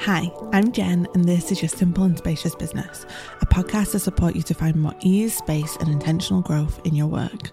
Hi, I'm Jen, and this is your Simple and Spacious Business, a podcast to support you to find more ease, space, and intentional growth in your work.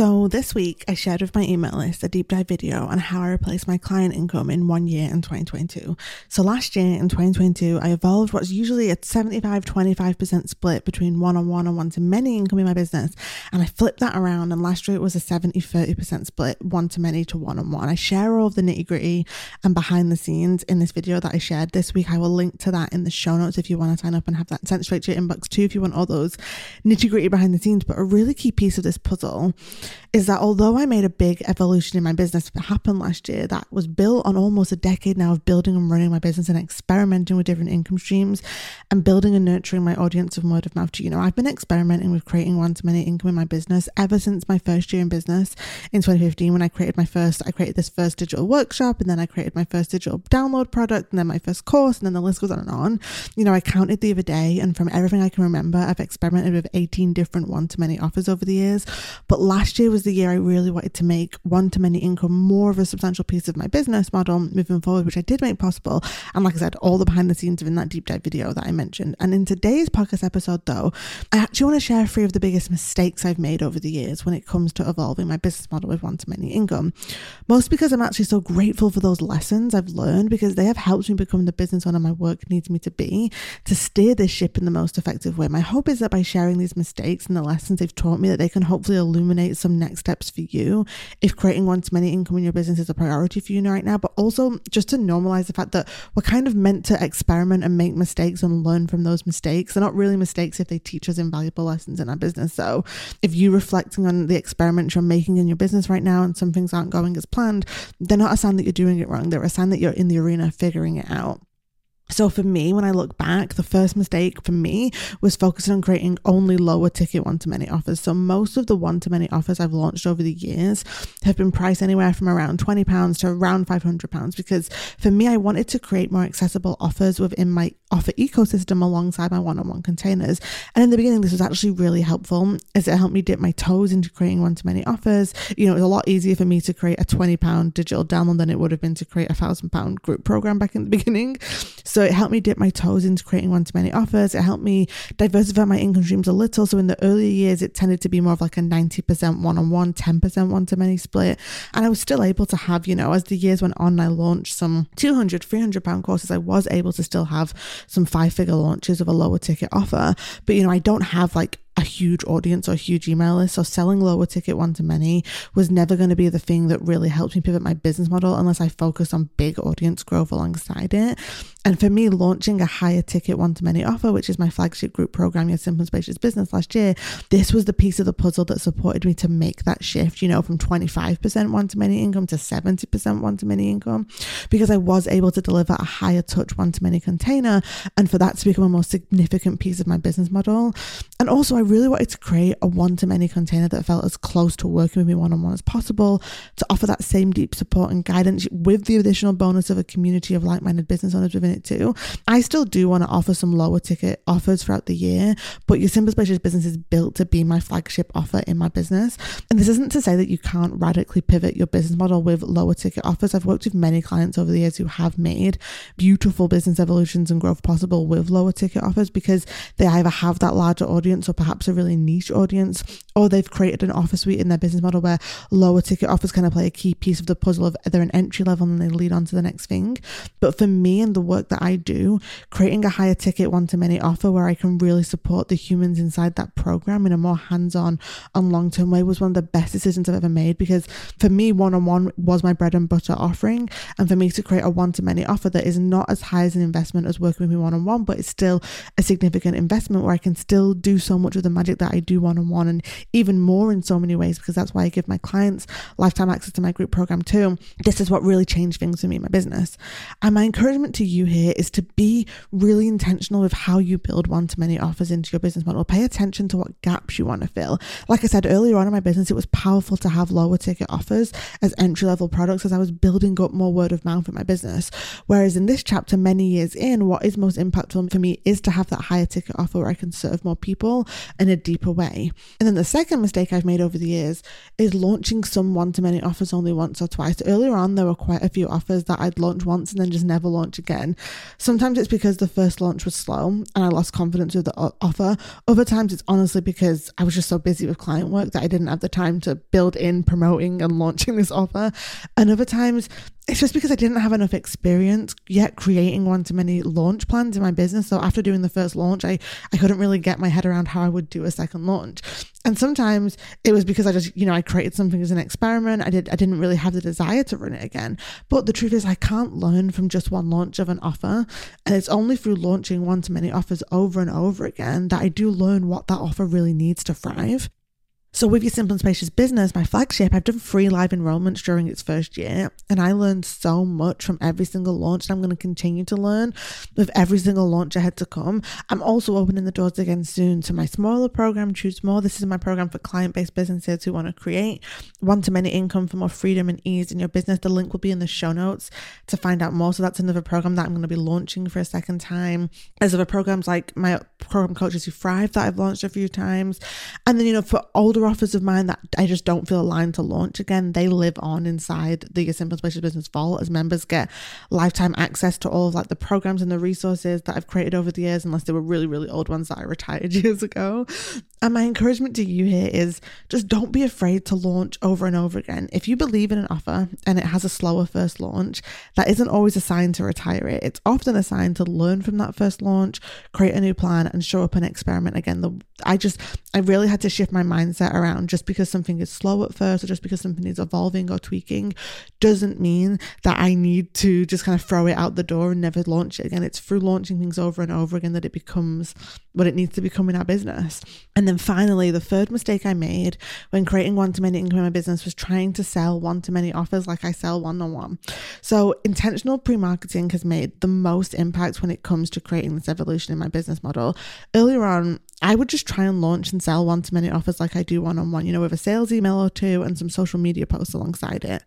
So, this week I shared with my email list a deep dive video on how I replaced my client income in one year in 2022. So, last year in 2022, I evolved what's usually a 75 25% split between one on one and one to many income in my business. And I flipped that around, and last year it was a 70 30% split, one to many to one on one. I share all of the nitty gritty and behind the scenes in this video that I shared this week. I will link to that in the show notes if you want to sign up and have that sent straight to your inbox too, if you want all those nitty gritty behind the scenes. But a really key piece of this puzzle is that although I made a big evolution in my business that happened last year, that was built on almost a decade now of building and running my business and experimenting with different income streams and building and nurturing my audience of word of mouth. You know, I've been experimenting with creating one to many income in my business ever since my first year in business in 2015 when I created my first, I created this first digital workshop and then I created my first digital download product and then my first course and then the list goes on and on. You know, I counted the other day and from everything I can remember, I've experimented with 18 different one to many offers over the years. But last year was the year I really wanted to make one to many income more of a substantial piece of my business model moving forward, which I did make possible. And like I said, all the behind the scenes of in that deep dive video that I mentioned. And in today's podcast episode, though, I actually want to share three of the biggest mistakes I've made over the years when it comes to evolving my business model with one to many income. Most because I'm actually so grateful for those lessons I've learned because they have helped me become the business owner my work needs me to be to steer this ship in the most effective way. My hope is that by sharing these mistakes and the lessons they've taught me, that they can hopefully illuminate some next steps for you if creating one to many income in your business is a priority for you right now, but also just to normalize the fact that we're kind of meant to experiment and make mistakes and learn from those mistakes. They're not really mistakes if they teach us invaluable lessons in our business. So if you're reflecting on the experiments you're making in your business right now and some things aren't going as planned, they're not a sign that you're doing it wrong. They're a sign that you're in the arena figuring it out. So for me, when I look back, the first mistake for me was focusing on creating only lower ticket one to many offers. So most of the one to many offers I've launched over the years have been priced anywhere from around £20 to around £500 because for me, I wanted to create more accessible offers within my offer ecosystem alongside my one-on-one containers. And in the beginning, this was actually really helpful as it helped me dip my toes into creating one to many offers. You know, it was a lot easier for me to create a £20 digital download than it would have been to create a thousand pound group program back in the beginning. So so it helped me dip my toes into creating one to many offers. It helped me diversify my income streams a little. So in the earlier years, it tended to be more of like a 90% one on one, 10% one to many split. And I was still able to have, you know, as the years went on, I launched some 200, 300 pound courses. I was able to still have some five figure launches of a lower ticket offer. But, you know, I don't have like a huge audience or a huge email list. So selling lower ticket one to many was never going to be the thing that really helped me pivot my business model unless I focused on big audience growth alongside it. And for me, launching a higher ticket one to many offer, which is my flagship group program, Your Simple Spacious Business last year, this was the piece of the puzzle that supported me to make that shift, you know, from 25% one to many income to 70% one to many income, because I was able to deliver a higher touch one to many container and for that to become a more significant piece of my business model. And also, I really wanted to create a one to many container that felt as close to working with me one on one as possible to offer that same deep support and guidance with the additional bonus of a community of like minded business owners within it too. I still do want to offer some lower ticket offers throughout the year, but your Simple Spacious business is built to be my flagship offer in my business. And this isn't to say that you can't radically pivot your business model with lower ticket offers. I've worked with many clients over the years who have made beautiful business evolutions and growth possible with lower ticket offers because they either have that larger audience or perhaps a really niche audience, or they've created an offer suite in their business model where lower ticket offers kind of play a key piece of the puzzle of they're an entry level and they lead on to the next thing. But for me and the work that I do, creating a higher ticket one to many offer where I can really support the humans inside that program in a more hands on and long term way was one of the best decisions I've ever made because for me, one on one was my bread and butter offering. And for me to create a one to many offer that is not as high as an investment as working with me one on one, but it's still a significant investment where I can still do so much of the magic that I do one on one and even more in so many ways because that's why I give my clients lifetime access to my group program too. This is what really changed things for me in my business. And my encouragement to you here is to be really intentional with how you build one to many offers into your business model. Pay attention to what gaps you want to fill. Like I said earlier on in my business, it was powerful to have lower ticket offers as entry level products as I was building up more word of mouth in my business. Whereas in this chapter, many years in, what is most impactful for me is to have that higher ticket offer where I can serve more people in a deeper way. And then the second mistake I've made over the years is launching some one to many offers only once or twice. Earlier on, there were quite a few offers that I'd launch once and then just never launch again. Sometimes it's because the first launch was slow and I lost confidence with the offer. Other times it's honestly because I was just so busy with client work that I didn't have the time to build in promoting and launching this offer. And other times it's just because I didn't have enough experience yet creating one to many launch plans in my business. So after doing the first launch, I, I couldn't really get my head around how I would do a second launch. And sometimes it was because I just, you know, I created something as an experiment. I did I didn't really have the desire to run it again. But the truth is I can't learn from just one launch of an offer. And it's only through launching one to many offers over and over again that I do learn what that offer really needs to thrive. So, with your Simple and Spacious business, my flagship, I've done free live enrollments during its first year, and I learned so much from every single launch. And I'm going to continue to learn with every single launch ahead to come. I'm also opening the doors again soon to my smaller program, Choose More. This is my program for client based businesses who want to create one to many income for more freedom and ease in your business. The link will be in the show notes to find out more. So, that's another program that I'm going to be launching for a second time. There's other programs like my program Coaches Who Thrive that I've launched a few times. And then, you know, for older other offers of mine that I just don't feel aligned to launch again, they live on inside the Simple Spacious Business Vault as members get lifetime access to all of like the programs and the resources that I've created over the years, unless they were really, really old ones that I retired years ago. And my encouragement to you here is just don't be afraid to launch over and over again. If you believe in an offer and it has a slower first launch, that isn't always a sign to retire it. It's often a sign to learn from that first launch, create a new plan, and show up and experiment again. The, I just, I really had to shift my mindset around just because something is slow at first or just because something is evolving or tweaking doesn't mean that I need to just kind of throw it out the door and never launch it again. It's through launching things over and over again that it becomes what it needs to become in our business. And then finally, the third mistake I made when creating one to many income in my business was trying to sell one to many offers like I sell one on one. So, intentional pre marketing has made the most impact when it comes to creating this evolution in my business model. Earlier on, I would just try and launch and sell one to many offers like I do one on one, you know, with a sales email or two and some social media posts alongside it.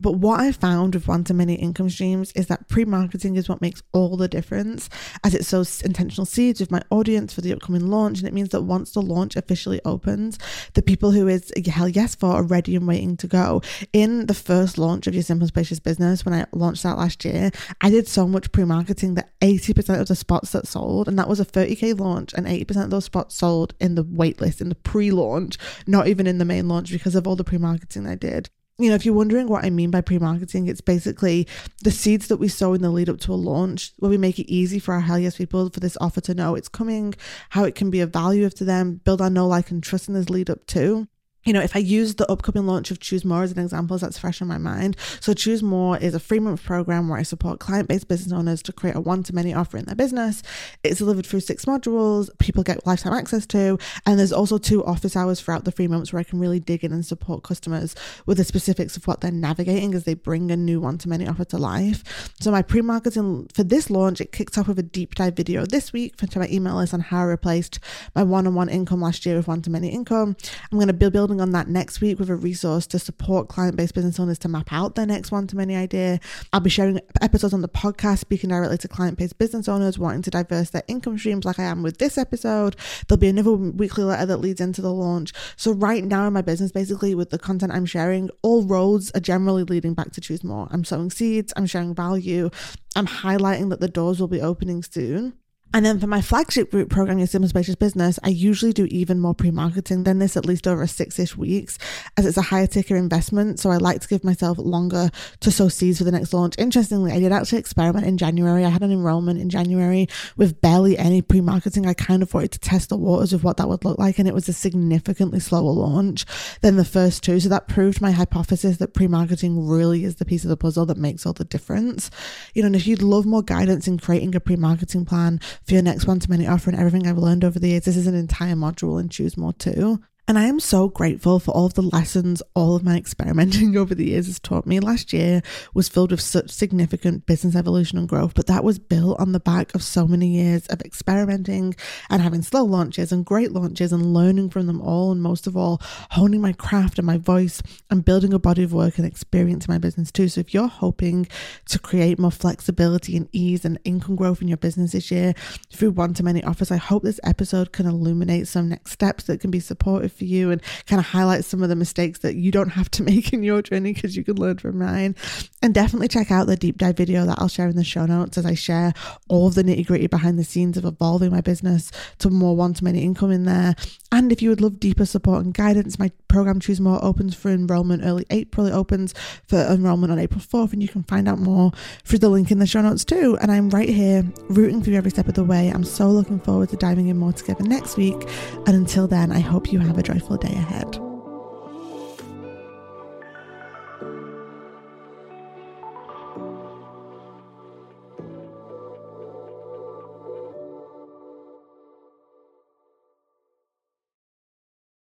But what I found with one to many income streams is that pre marketing is what makes all the difference as it sows intentional seeds with my audience for the upcoming launch. And it means that once the launch officially opens, the people who is hell yes for are ready and waiting to go. In the first launch of your Simple Spacious business, when I launched that last year, I did so much pre marketing that 80% of the spots that sold, and that was a 30K launch, and 80% of those spots sold in the waitlist, in the pre launch, not even in the main launch because of all the pre marketing I did you know, if you're wondering what I mean by pre marketing, it's basically the seeds that we sow in the lead up to a launch where we make it easy for our hell yes people for this offer to know it's coming, how it can be of value to them, build our know, like, and trust in this lead up to you know, if I use the upcoming launch of Choose More as an example, that's fresh in my mind. So, Choose More is a three month program where I support client based business owners to create a one to many offer in their business. It's delivered through six modules, people get lifetime access to, and there's also two office hours throughout the three months where I can really dig in and support customers with the specifics of what they're navigating as they bring a new one to many offer to life. So, my pre marketing for this launch, it kicked off with a deep dive video this week for my email list on how I replaced my one on one income last year with one to many income. I'm going to build building on that next week with a resource to support client based business owners to map out their next one to many idea. I'll be sharing episodes on the podcast, speaking directly to client based business owners wanting to diverse their income streams, like I am with this episode. There'll be another weekly letter that leads into the launch. So, right now in my business, basically, with the content I'm sharing, all roads are generally leading back to choose more. I'm sowing seeds, I'm sharing value, I'm highlighting that the doors will be opening soon. And then for my flagship group program, Your Simple Spacious Business, I usually do even more pre marketing than this, at least over six ish weeks, as it's a higher ticker investment. So I like to give myself longer to sow seeds for the next launch. Interestingly, I did actually experiment in January. I had an enrollment in January with barely any pre marketing. I kind of wanted to test the waters of what that would look like. And it was a significantly slower launch than the first two. So that proved my hypothesis that pre marketing really is the piece of the puzzle that makes all the difference. You know, and if you'd love more guidance in creating a pre marketing plan, for your next one to many offer and everything I've learned over the years. This is an entire module in Choose More too. And I am so grateful for all of the lessons all of my experimenting over the years has taught me. Last year was filled with such significant business evolution and growth, but that was built on the back of so many years of experimenting and having slow launches and great launches and learning from them all. And most of all, honing my craft and my voice and building a body of work and experience in my business too. So if you're hoping to create more flexibility and ease and income growth in your business this year through one to many offers, I hope this episode can illuminate some next steps that can be supportive for you and kind of highlight some of the mistakes that you don't have to make in your journey because you can learn from mine. And definitely check out the deep dive video that I'll share in the show notes as I share all of the nitty gritty behind the scenes of evolving my business to more one to many income in there. And if you would love deeper support and guidance, my program Choose More opens for enrollment early April. It opens for enrollment on April 4th, and you can find out more through the link in the show notes too. And I'm right here rooting for you every step of the way. I'm so looking forward to diving in more together next week. And until then, I hope you have a joyful day ahead.